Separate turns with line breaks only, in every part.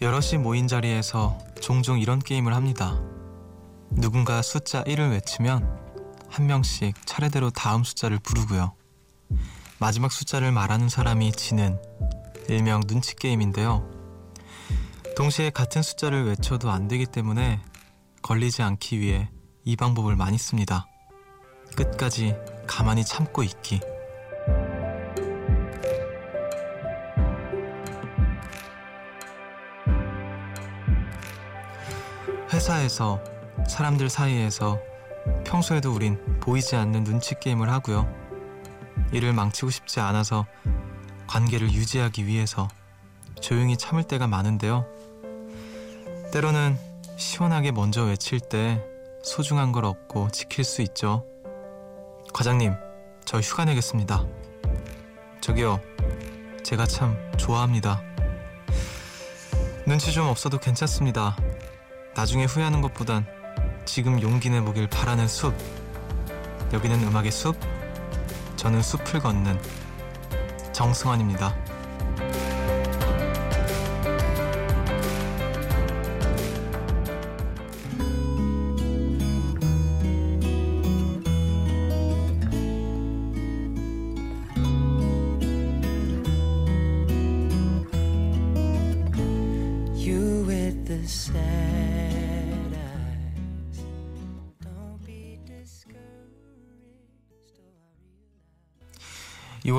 여럿이 모인 자리에서 종종 이런 게임을 합니다. 누군가 숫자 1을 외치면 한 명씩 차례대로 다음 숫자를 부르고요. 마지막 숫자를 말하는 사람이 지는 일명 눈치 게임인데요. 동시에 같은 숫자를 외쳐도 안 되기 때문에 걸리지 않기 위해 이 방법을 많이 씁니다. 끝까지 가만히 참고 있기. 회사에서 사람들 사이에서 평소에도 우린 보이지 않는 눈치 게임을 하고요. 이를 망치고 싶지 않아서 관계를 유지하기 위해서 조용히 참을 때가 많은데요. 때로는 시원하게 먼저 외칠 때 소중한 걸 얻고 지킬 수 있죠. 과장님, 저 휴가 내겠습니다. 저기요, 제가 참 좋아합니다. 눈치 좀 없어도 괜찮습니다. 나중에 후회하는 것보단 지금 용기 내보길 바라는 숲. 여기는 음악의 숲. 저는 숲을 걷는 정승환입니다.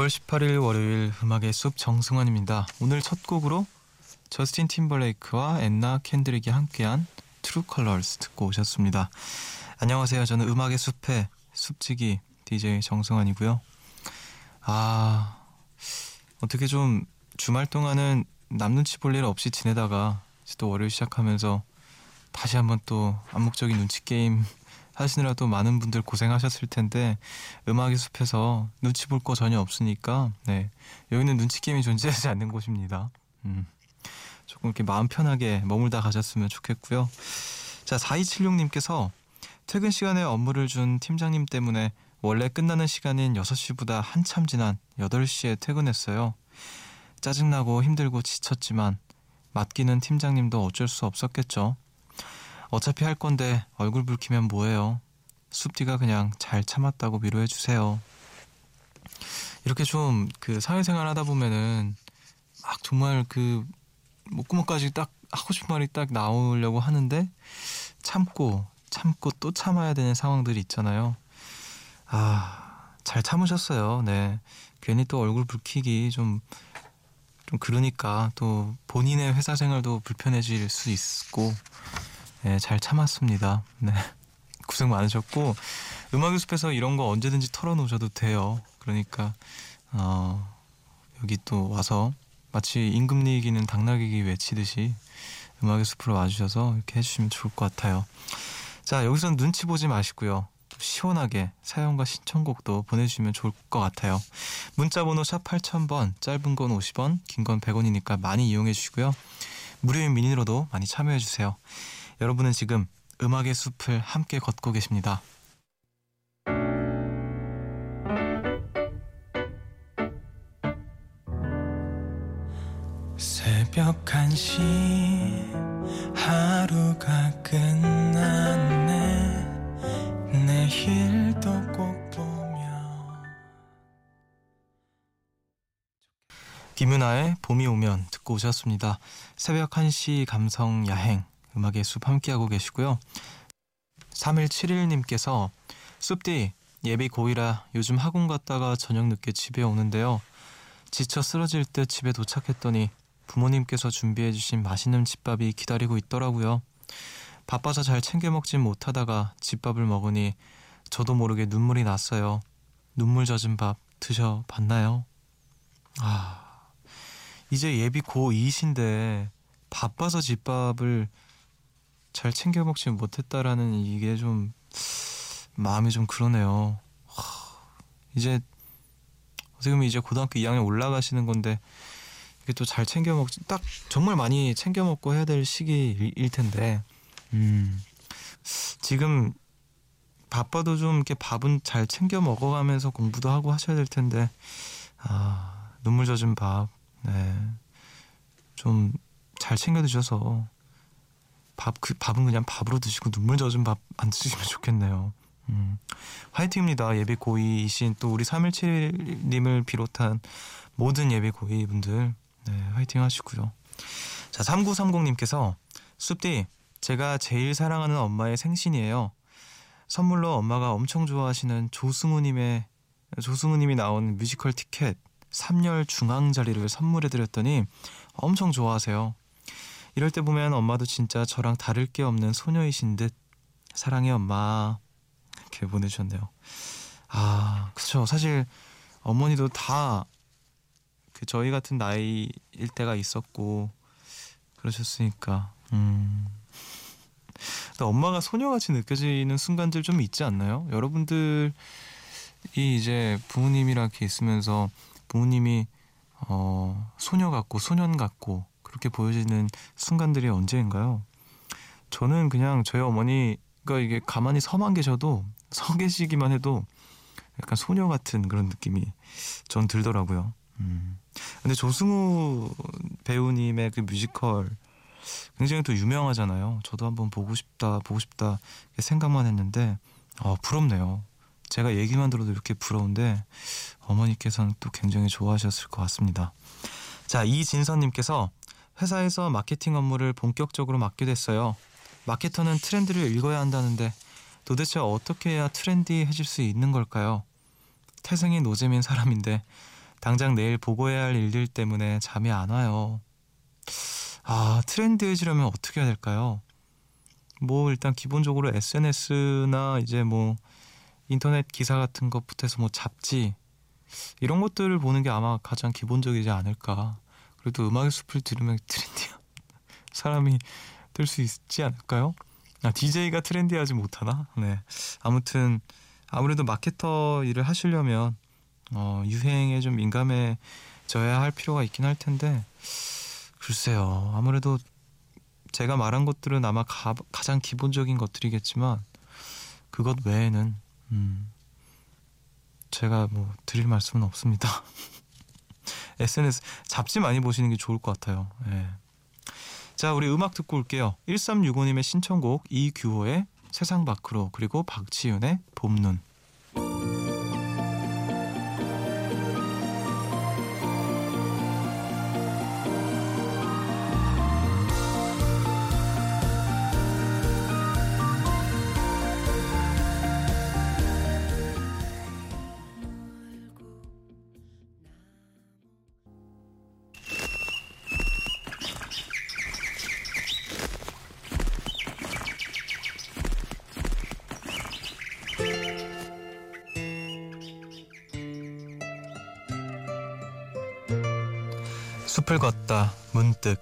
18일 월요일 음악의 숲 정승환입니다. 오늘 첫 곡으로 저스틴 팀벌레이크와 안나 켄드릭이 함께한 True Colors 듣고 오셨습니다. 안녕하세요. 저는 음악의 숲의 숲지기 DJ 정승환이고요. 아 어떻게 좀 주말 동안은 남 눈치 볼 일 없이 지내다가 또 월요일 시작하면서 다시 한번 또 암묵적인 눈치 게임 하시느라 도 많은 분들 고생하셨을 텐데 음악의 숲에서 눈치 볼 거 전혀 없으니까 네 여기는 눈치 게임이 존재하지 않는 곳입니다. 음, 조금 이렇게 마음 편하게 머물다 가셨으면 좋겠고요. 자 4276님께서 퇴근 시간에 업무를 준 팀장님 때문에 원래 끝나는 시간인 6시보다 한참 지난 8시에 퇴근했어요. 짜증나고 힘들고 지쳤지만 맡기는 팀장님도 어쩔 수 없었겠죠. 어차피 할 건데 얼굴 붉히면 뭐해요. 숲디가 그냥 잘 참았다고 위로해 주세요. 이렇게 좀 그 사회생활 하다 보면은 막 정말 그 목구멍까지 딱 하고 싶은 말이 딱 나오려고 하는데 참고 참고 또 참아야 되는 상황들이 있잖아요. 아, 잘 참으셨어요. 네. 괜히 또 얼굴 붉히기 좀, 좀 그러니까 또 본인의 회사 생활도 불편해질 수 있고, 네, 잘 참았습니다. 네. 고생 많으셨고 음악의 숲에서 이런 거 언제든지 털어놓으셔도 돼요. 그러니까 어, 여기 또 와서 마치 임금니 이기는 당나귀기 외치듯이 음악의 숲으로 와주셔서 이렇게 해주시면 좋을 것 같아요. 자 여기선 눈치 보지 마시고요. 시원하게 사연과 신청곡도 보내주시면 좋을 것 같아요. 문자번호 샵 8000번 짧은 건 50원 긴 건 100원이니까 많이 이용해 주시고요. 무료인 미니로도 많이 참여해 주세요. 여러분은 지금 음악의 숲을 함께 걷고 계십니다. 새벽 1시 하루가 끝났네 내일도 꼭 보며 김윤아의 봄이 오면 듣고 오셨습니다. 새벽 1시 감성 야행 음악의 숲 함께하고 계시고요. 3171님께서 숲디 예비 고이라 요즘 학원 갔다가 저녁 늦게 집에 오는데요. 지쳐 쓰러질 때 집에 도착했더니 부모님께서 준비해주신 맛있는 집밥이 기다리고 있더라고요. 바빠서 잘 챙겨 먹진 못하다가 집밥을 먹으니 저도 모르게 눈물이 났어요. 눈물 젖은 밥 드셔봤나요? 아, 이제 예비 고2이신데 바빠서 집밥을 잘 챙겨 먹지 못했다라는 이게 좀 마음이 좀 그러네요. 이제 어떻게 보면 이제 고등학교 2학년 올라가시는 건데 이게 또 잘 챙겨 먹지 딱 정말 많이 챙겨 먹고 해야 될 시기일 텐데 음 지금 바빠도 좀 이렇게 밥은 잘 챙겨 먹어가면서 공부도 하고 하셔야 될 텐데 아 눈물 젖은 밥 네. 좀 잘 챙겨 드셔서 밥 그 밥은 그냥 밥으로 드시고 눈물 젖은 밥 안 드시면 좋겠네요. 음, 화이팅입니다. 예비 고이이신 또 우리 317님을 비롯한 모든 예비 고이분들 네, 화이팅 하시고요. 자, 3930님께서 숲디 제가 제일 사랑하는 엄마의 생신이에요. 선물로 엄마가 엄청 좋아하시는 조승우님의 조승우님이 나온 뮤지컬 티켓 3열 중앙 자리를 선물해 드렸더니 엄청 좋아하세요. 이럴 때 보면 엄마도 진짜 저랑 다를 게 없는 소녀이신 듯 사랑해 엄마 이렇게 보내주셨네요. 아, 그쵸. 사실 어머니도 다 그 저희 같은 나이일 때가 있었고 그러셨으니까. 음. 근데 엄마가 소녀같이 느껴지는 순간들 좀 있지 않나요? 여러분들이 이제 부모님이랑 이렇게 있으면서 부모님이 어, 소녀 같고 소년 같고 그렇게 보여지는 순간들이 언제인가요? 저는 그냥 저희 어머니가 이게 가만히 서만 계셔도 서 계시기만 해도 약간 소녀 같은 그런 느낌이 전 들더라고요. 음. 근데 조승우 배우님의 그 뮤지컬 굉장히 또 유명하잖아요. 저도 한번 보고 싶다, 보고 싶다 생각만 했는데 어, 부럽네요. 제가 얘기만 들어도 이렇게 부러운데 어머니께서는 또 굉장히 좋아하셨을 것 같습니다. 자, 이진선님께서 회사에서 마케팅 업무를 본격적으로 맡게 됐어요. 마케터는 트렌드를 읽어야 한다는데 도대체 어떻게 해야 트렌디해질 수 있는 걸까요? 태생이 노잼인 사람인데 당장 내일 보고해야 할 일들 때문에 잠이 안 와요. 아, 트렌드해지려면 어떻게 해야 될까요? 뭐 일단 기본적으로 SNS나 이제 뭐 인터넷 기사 같은 것부터 해서 뭐 잡지 이런 것들을 보는 게 아마 가장 기본적이지 않을까. 그래도 음악의 숲을 들으면 트렌디한 사람이 될 수 있지 않을까요? 아, DJ가 트렌디하지 못하나? 네. 아무튼 아무래도 마케터 일을 하시려면 어, 유행에 좀 민감해져야 할 필요가 있긴 할 텐데 글쎄요. 아무래도 제가 말한 것들은 아마 가, 가장 기본적인 것들이겠지만 그것 외에는 음, 제가 뭐 드릴 말씀은 없습니다. SNS 잡지 많이 보시는 게 좋을 것 같아요. 예. 자, 우리 음악 듣고 올게요. 1365님의 신청곡 이규호의 세상 밖으로 그리고 박지윤의 봄눈. 숲을 걷다 문득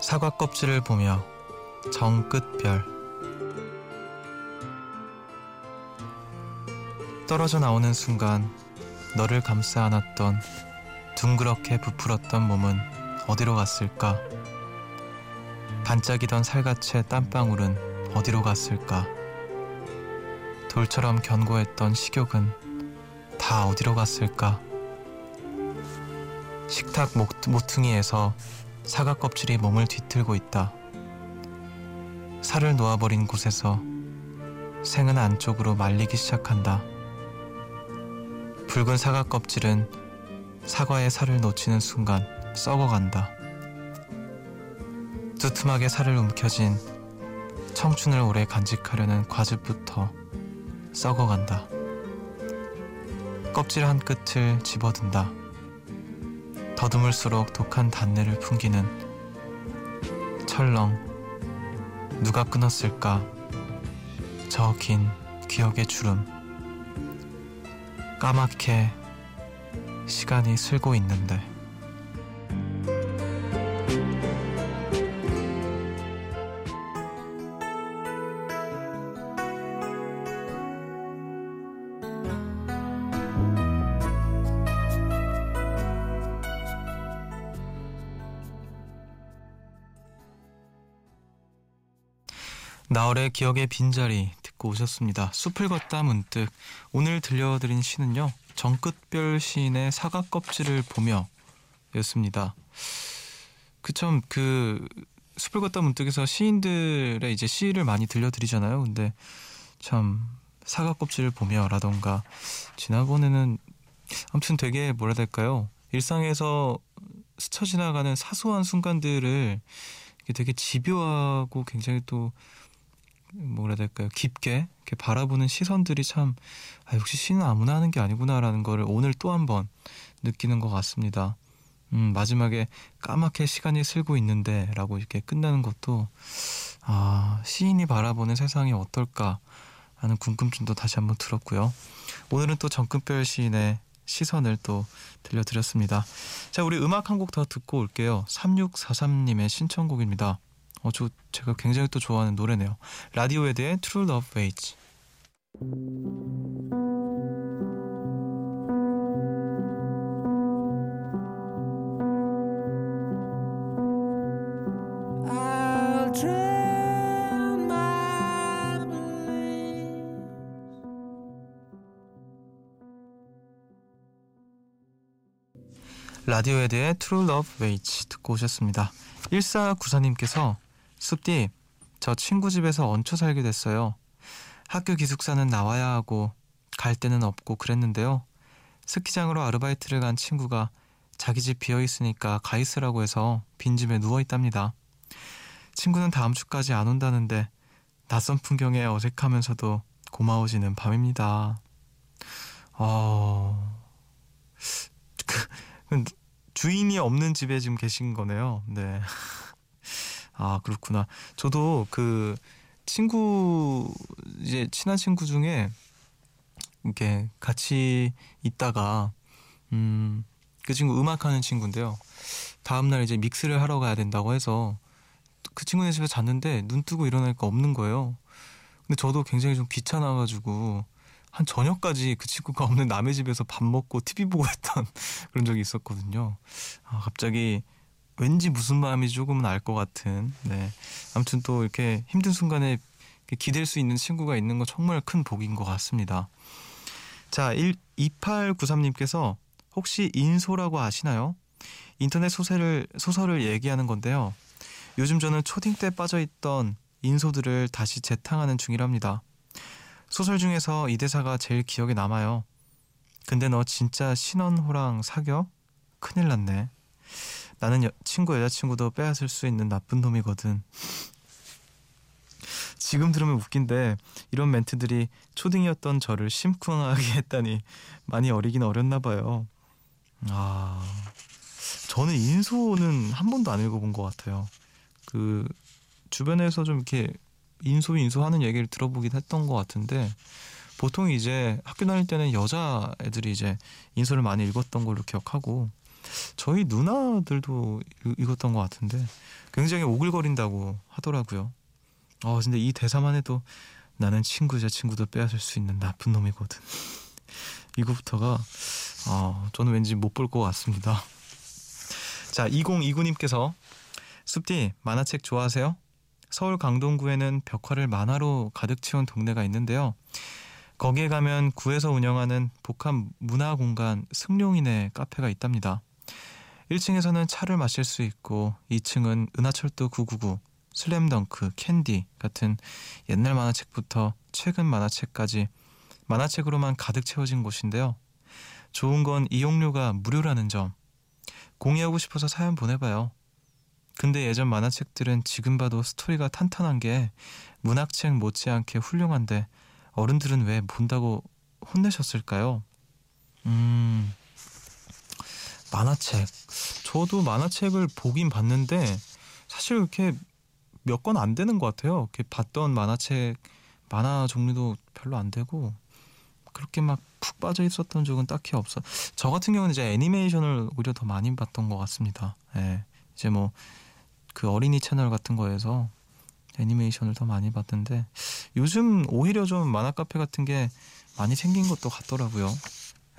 사과 껍질을 보며 정끝별 떨어져 나오는 순간 너를 감싸 안았던 둥그렇게 부풀었던 몸은 어디로 갔을까? 반짝이던 살갗의 땀방울은 어디로 갔을까? 돌처럼 견고했던 식욕은 다 어디로 갔을까? 식탁 모퉁이에서 사과 껍질이 몸을 뒤틀고 있다. 살을 놓아버린 곳에서 생은 안쪽으로 말리기 시작한다. 붉은 사과 껍질은 사과의 살을 놓치는 순간 썩어간다. 두툼하게 살을 움켜쥔 청춘을 오래 간직하려는 과즙부터 썩어간다. 껍질 한 끝을 집어든다. 더듬을수록 독한 단내를 풍기는 철렁 누가 끊었을까? 저 긴 기억의 주름. 까맣게 시간이 슬고 있는데 나월의 기억의 빈자리 듣고 오셨습니다. 숲을 걷다 문득 오늘 들려드린 시는요. 정끝별 시인의 사과 껍질을 보며 였습니다. 그참 그 숲을 걷다 문득에서 시인들의 이제 시를 많이 들려드리잖아요. 근데 참 사과 껍질을 보며라던가 지난번에는 아무튼 되게 뭐라 될까요? 일상에서 스쳐 지나가는 사소한 순간들을 되게 집요하고 굉장히 또 뭐라 될까요? 깊게 이렇게 바라보는 시선들이 참 아, 역시 시는 아무나 하는 게 아니구나라는 거를 오늘 또 한 번 느끼는 것 같습니다. 음, 마지막에 까맣게 시간이 슬고 있는데 라고 이렇게 끝나는 것도 아, 시인이 바라보는 세상이 어떨까 하는 궁금증도 다시 한번 들었고요. 오늘은 또 정근별 시인의 시선을 또 들려드렸습니다. 자, 우리 음악 한 곡 더 듣고 올게요. 3643님의 신청곡입니다. 어, 저 제가 굉장히 또 좋아하는 노래네요. 라디오에 대해 True Love Waits. 라디오에 대해 True Love Waits 듣고 오셨습니다. 1494님께서 숲디 저 친구 집에서 얹혀 살게 됐어요. 학교 기숙사는 나와야 하고 갈 데는 없고 그랬는데요. 스키장으로 아르바이트를 간 친구가 자기 집 비어 있으니까 가 있으라고 해서 빈집에 누워 있답니다. 친구는 다음 주까지 안 온다는데 낯선 풍경에 어색하면서도 고마워지는 밤입니다. 어... 그, 주인이 없는 집에 지금 계신 거네요. 네. 아, 그렇구나. 저도 그 친구, 이제 친한 친구 중에 이렇게 같이 있다가, 음, 그 친구 음악하는 친구인데요. 다음 날 이제 믹스를 하러 가야 된다고 해서 그 친구네 집에 잤는데 눈 뜨고 일어나니까 없는 거예요. 근데 저도 굉장히 좀 귀찮아가지고 한 저녁까지 그 친구가 없는 남의 집에서 밥 먹고 TV 보고 했던 그런 적이 있었거든요. 아, 갑자기 왠지 무슨 마음이 조금은 알 것 같은. 네. 아무튼 또 이렇게 힘든 순간에 기댈 수 있는 친구가 있는 건 정말 큰 복인 것 같습니다. 자, 1, 2893님께서 혹시 인소라고 아시나요? 인터넷 소설을, 소설을 얘기하는 건데요. 요즘 저는 초딩 때 빠져있던 인소들을 다시 재탕하는 중이랍니다. 소설 중에서 이 대사가 제일 기억에 남아요. 근데 너 진짜 신원호랑 사겨? 큰일 났네. 나는 여, 친구 여자친구도 빼앗을 수 있는 나쁜 놈이거든. 지금 들으면 웃긴데 이런 멘트들이 초딩이었던 저를 심쿵하게 했다니 많이 어리긴 어렸나 봐요. 아, 저는 인소는 한 번도 안 읽어본 것 같아요. 그 주변에서 좀 이렇게 인소 인소하는 얘기를 들어보긴 했던 것 같은데 보통 이제 학교 다닐 때는 여자 애들이 이제 인소를 많이 읽었던 걸로 기억하고 저희 누나들도 읽었던 것 같은데 굉장히 오글거린다고 하더라고요. 어 근데 이 대사만 해도 나는 친구자 친구도 빼앗을 수 있는 나쁜 놈이거든. 이거부터가 어, 저는 왠지 못 볼 것 같습니다. 자 2029님께서 숲디 만화책 좋아하세요? 서울 강동구에는 벽화를 만화로 가득 채운 동네가 있는데요. 거기에 가면 구에서 운영하는 복합 문화 공간 승룡이네 카페가 있답니다. 1층에서는 차를 마실 수 있고 2층은 은하철도 999, 슬램덩크, 캔디 같은 옛날 만화책부터 최근 만화책까지 만화책으로만 가득 채워진 곳인데요. 좋은 건 이용료가 무료라는 점. 공유하고 싶어서 사연 보내봐요. 근데 예전 만화책들은 지금 봐도 스토리가 탄탄한 게 문학책 못지않게 훌륭한데 어른들은 왜 본다고 혼내셨을까요? 음, 만화책. 저도 만화책을 보긴 봤는데 사실 이렇게 몇 권 안 되는 것 같아요. 이렇게 봤던 만화책, 만화 종류도 별로 안 되고 그렇게 막 푹 빠져 있었던 적은 딱히 없어. 저 같은 경우는 이제 애니메이션을 오히려 더 많이 봤던 것 같습니다. 예. 이제 뭐 그 어린이 채널 같은 거에서 애니메이션을 더 많이 봤던데 요즘 오히려 좀 만화 카페 같은 게 많이 생긴 것도 같더라고요.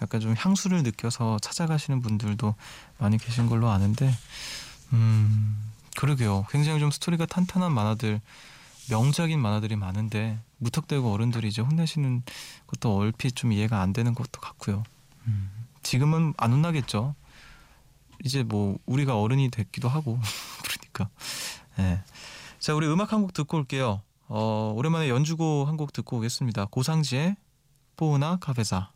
약간 좀 향수를 느껴서 찾아가시는 분들도 많이 계신 걸로 아는데 음 그러게요. 굉장히 좀 스토리가 탄탄한 만화들 명작인 만화들이 많은데 무턱대고 어른들이 이제 혼내시는 것도 얼핏 좀 이해가 안 되는 것도 같고요. 음, 지금은 안 혼나겠죠. 이제 뭐 우리가 어른이 됐기도 하고 그러니까. 네. 자 우리 음악 한 곡 듣고 올게요. 어, 오랜만에 연주곡 한 곡 듣고 오겠습니다. 고상지의 뽀나 카베사.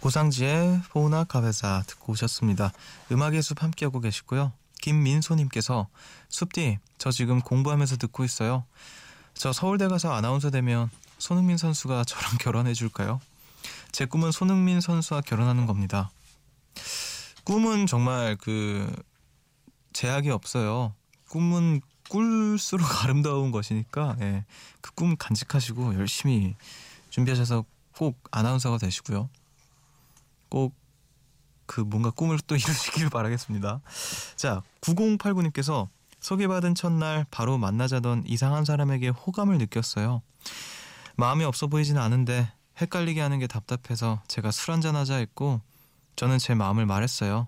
고상지의 포나 카베사 듣고 오셨습니다. 음악의 숲 함께하고 계시고요. 김민소님께서 숲디 저 지금 공부하면서 듣고 있어요. 저 서울대 가서 아나운서 되면 손흥민 선수가 저랑 결혼해 줄까요? 제 꿈은 손흥민 선수와 결혼하는 겁니다. 꿈은 정말 그 제약이 없어요. 꿈은 꿀수록 아름다운 것이니까 예, 그 꿈 간직하시고 열심히 준비하셔서 꼭 아나운서가 되시고요. 꼭 그 뭔가 꿈을 또 이루시길 바라겠습니다. 자, 9089님께서 소개받은 첫날 바로 만나자던 이상한 사람에게 호감을 느꼈어요. 마음이 없어 보이지는 않은데 헷갈리게 하는 게 답답해서 제가 술 한잔 하자 했고 저는 제 마음을 말했어요.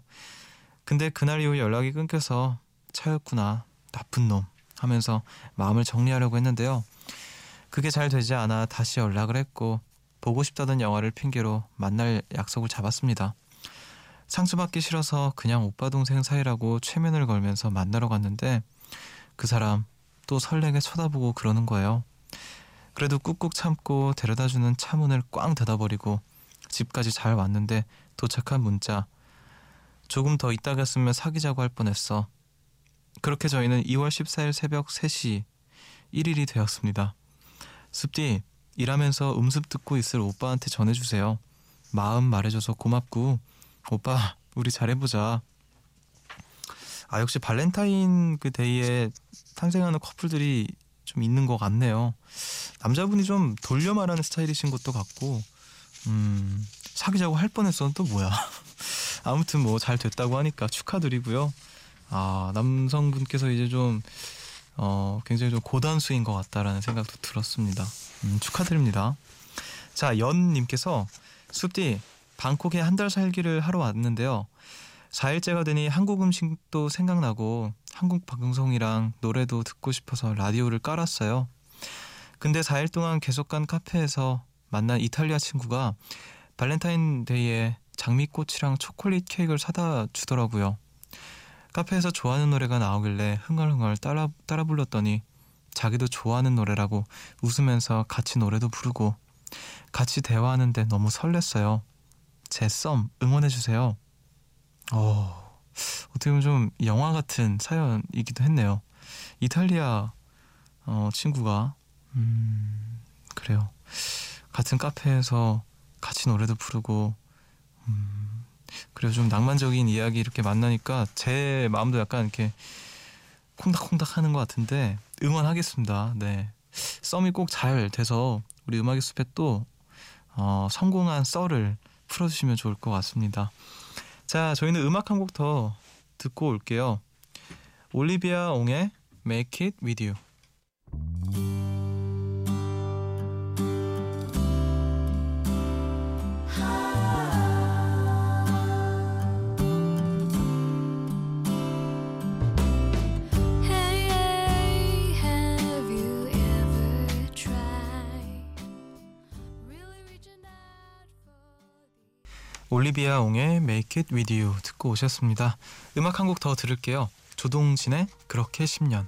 근데 그날 이후 연락이 끊겨서 차였구나 나쁜 놈 하면서 마음을 정리하려고 했는데요. 그게 잘 되지 않아 다시 연락을 했고 보고 싶다던 영화를 핑계로 만날 약속을 잡았습니다. 상처 받기 싫어서 그냥 오빠 동생 사이라고 최면을 걸면서 만나러 갔는데 그 사람 또 설레게 쳐다보고 그러는 거예요. 그래도 꾹꾹 참고 데려다주는 차 문을 꽝 닫아버리고 집까지 잘 왔는데 도착한 문자 조금 더 있다 갔으면 사귀자고 할 뻔했어. 그렇게 저희는 2월 14일 새벽 3시 1일이 되었습니다. 습디 일하면서 음습 듣고 있을 오빠한테 전해주세요. 마음 말해줘서 고맙고 오빠 우리 잘해보자. 아 역시 발렌타인 그 데이에 탄생하는 커플들이 좀 있는 것 같네요. 남자분이 좀 돌려 말하는 스타일이신 것도 같고 음 사귀자고 할 뻔했어는 또 뭐야. 아무튼 뭐 잘 됐다고 하니까 축하드리고요. 아 남성분께서 이제 좀 어, 굉장히 좀 고단수인 것 같다라는 생각도 들었습니다. 음, 축하드립니다. 자, 연님께서 숲디 방콕에 한 달 살기를 하러 왔는데요. 4일째가 되니 한국 음식도 생각나고 한국 방송이랑 노래도 듣고 싶어서 라디오를 깔았어요. 근데 4일 동안 계속 간 카페에서 만난 이탈리아 친구가 발렌타인데이에 장미꽃이랑 초콜릿 케이크를 사다 주더라고요. 카페에서 좋아하는 노래가 나오길래 흥얼흥얼 따라, 따라 불렀더니 자기도 좋아하는 노래라고 웃으면서 같이 노래도 부르고 같이 대화하는데 너무 설렜어요. 제 썸 응원해주세요. 어, 어떻게 보면 좀 영화 같은 사연이기도 했네요. 이탈리아 어, 친구가 음, 그래요. 같은 카페에서 같이 노래도 부르고 음, 그리고 좀 낭만적인 이야기 이렇게 만나니까 제 마음도 약간 이렇게 콩닥콩닥 하는 것 같은데 응원하겠습니다. 네. 썸이 꼭 잘 돼서 우리 음악의 숲에 또 어, 성공한 썰을 풀어주시면 좋을 것 같습니다. 자, 저희는 음악 한 곡 더 듣고 올게요. 올리비아 옹의 Make It With You. 올리비아 옹의 Make It With You 듣고 오셨습니다. 음악 한 곡 더 들을게요. 조동진의 그렇게 10년.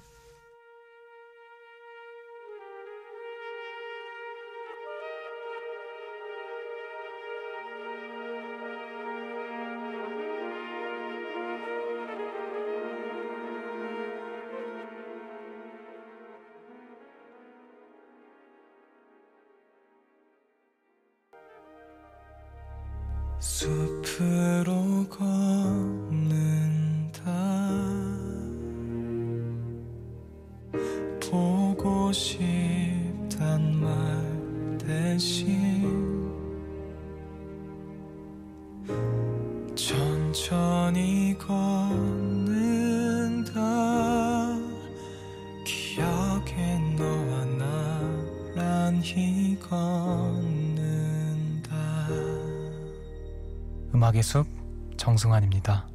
정승환입니다.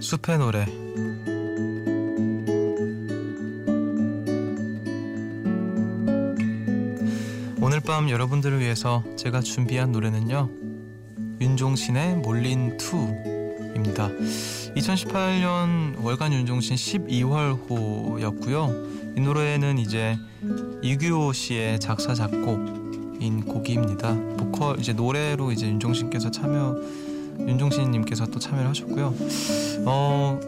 숲의 노래 오늘 밤 여러분들을 위해서 제가 준비한 노래는요 윤종신의 몰린 2입니다 2018년 월간 윤종신 12월호였고요. 이 노래는 이제 이규호 씨의 작사 작곡인 곡입니다. 보컬 이제 노래로 이제 윤종신께서 참여 윤종신님께서 또 참여를 하셨고요. 어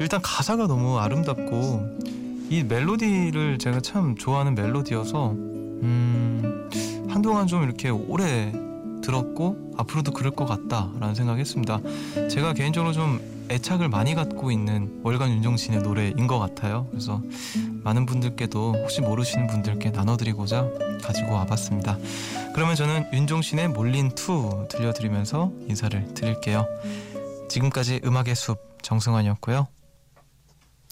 일단 가사가 너무 아름답고 이 멜로디를 제가 참 좋아하는 멜로디여서 음 한동안 좀 이렇게 오래 들었고 앞으로도 그럴 것 같다라는 생각했습니다. 제가 개인적으로 좀 애착을 많이 갖고 있는 월간 윤종신의 노래인 것 같아요. 그래서 많은 분들께도 혹시 모르시는 분들께 나눠드리고자 가지고 와봤습니다. 그러면 저는 윤종신의 몰린 2 들려드리면서 인사를 드릴게요. 지금까지 음악의 숲 정승환이었고요.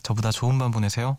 저보다 좋은 밤 보내세요.